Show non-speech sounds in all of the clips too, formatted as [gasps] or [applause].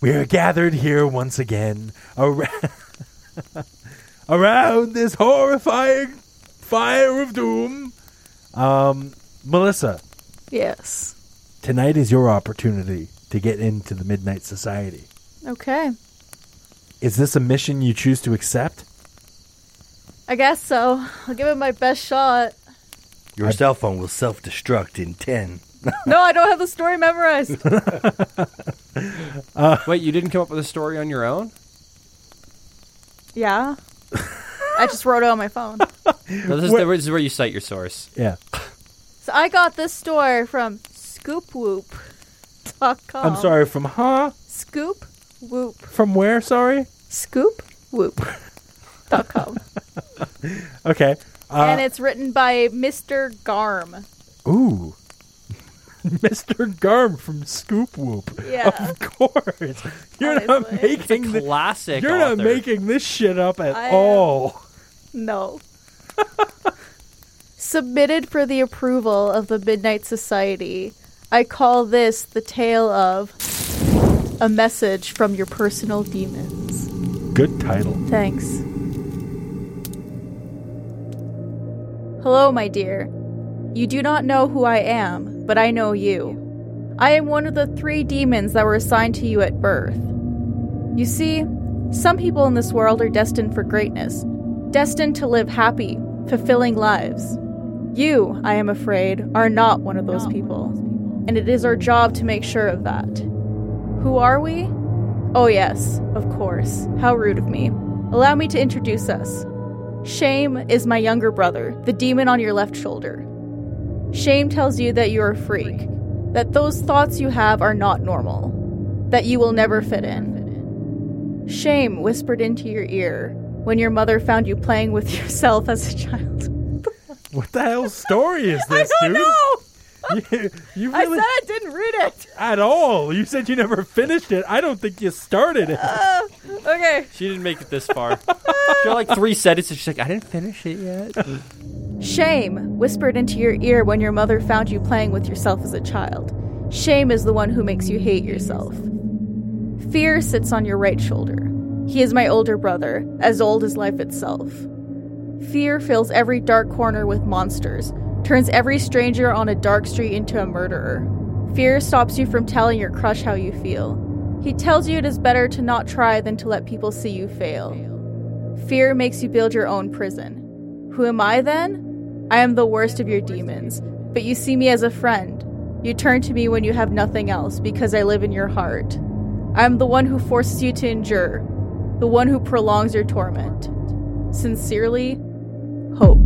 We are gathered here once again around, [laughs] around this horrifying fire of doom. Um, Melissa, Yes. tonight is your opportunity to get into the Midnight Society. Okay. Is this a mission you choose to accept? I guess so. I'll give it my best shot. Your cell phone will self destruct in 10. No, I don't have the story memorized. [laughs] Wait, you didn't come up with a story on your own? yeah. I just wrote it on my phone. No, this, is, Wait. this is where you cite your source. Yeah. So I got this story from scoopwhoop.com. I'm sorry, from huh? Scoop whoop. From where, sorry? Scoop whoop. dot com. [laughs] Okay. Uh, and it's written by Mr. Garm. Ooh. [laughs] Mr. Garm from Scoop Whoop. Yeah. Of course. You're not Obviously. making the, Classic. You're not author. making this shit up at I am. all. No. Submitted for the approval of the Midnight Society, I call this the tale of a message from your personal demons. Good title. Thanks. Hello, my dear. You do not know who I am, but I know you. I am one of the three demons that were assigned to you at birth. You see, some people in this world are destined for greatness, destined to live happy, fulfilling lives. You, I am afraid, are not one of those people, and it is our job to make sure of that. Who are we? Oh, yes, of course. How rude of me. Allow me to introduce us. Shame is my younger brother, the demon on your left shoulder. Shame tells you that you're a freak, that those thoughts you have are not normal, that you will never fit in. Shame whispered into your ear when your mother found you playing with [laughs] yourself as a child. [laughs] What the hell story is this, I don't dude? know! You, you I said I didn't read it! at all. You said you never finished it. I don't think you started it. Uh, okay. She didn't make it this far. [laughs] she got like three sentences. She's like, I didn't finish it yet. Shame whispered into your ear when your mother found you playing with yourself as a child. Shame is the one who makes you hate yourself. Fear sits on your right shoulder. He is my older brother, as old as life itself. Fear fills every dark corner with monsters, turns every stranger on a dark street into a murderer. Fear stops you from telling your crush how you feel. He tells you it is better to not try than to let people see you fail. Fear makes you build your own prison. Who am I then? I am the worst of your demons, but you see me as a friend. You turn to me when you have nothing else because I live in your heart. I am the one who forces you to endure, the one who prolongs your torment. Sincerely, Hope.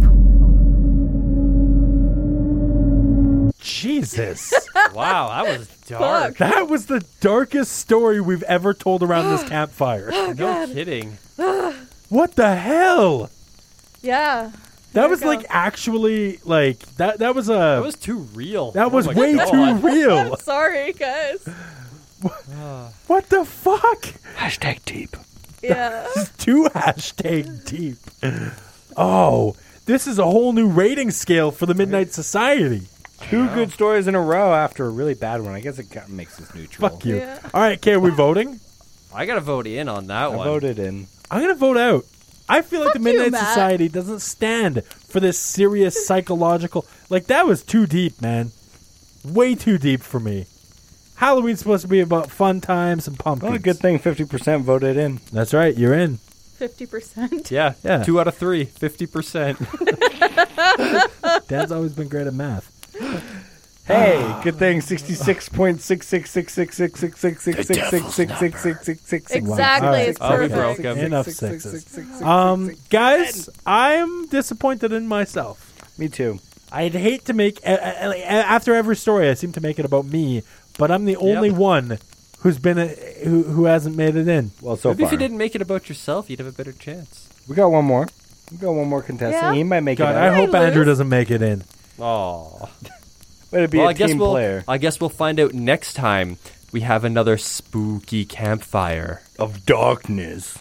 Jesus. [laughs] wow, that was dark. that was the darkest story we've ever told around this [gasps] campfire. No oh, kidding. [sighs] What the hell? Yeah. That was we like actually like that that was a That was too real. that Oh was way God. too [laughs] real. Sorry, guys. [laughs] What the fuck? Hashtag deep. Yeah. [laughs] Too hashtag deep. Oh, this is a whole new rating scale for the Midnight Society. Two good stories in a row after a really bad one. I guess it kind of makes this neutral. Fuck you. Yeah. All right, okay, are we voting? I gotta vote in on that I one. voted in. I'm gonna vote out. I feel like Fuck the you, Midnight Matt. Society doesn't stand for this serious [laughs] psychological. Like that was too deep, man. Way too deep for me. Halloween's supposed to be about fun times and pumpkins. Well, a good thing 50% voted in. That's right. You're in. 50%. Yeah, Yeah. Two out of three. 50%. [laughs] Dad's always been great at math. Hey, good thing 66.6666666666666666. Exactly. It's I'll be perfect. broke. Enough sixes. Um, guys, I'm disappointed in myself. Me too. I'd hate to make a- a- a- after every story. I seem to make it about me, but I'm the only Yep. one who's been a, who who hasn't made it in. Well, so Maybe far. if you didn't make it about yourself, you'd have a better chance. We got one more. We got one more contestant. Yeah. He might make God, it I out. hope Andrew lose. doesn't make it in. Oh. Way to be well, a I guess team we'll. player I guess we'll find out next time we have another spooky campfire. of darkness.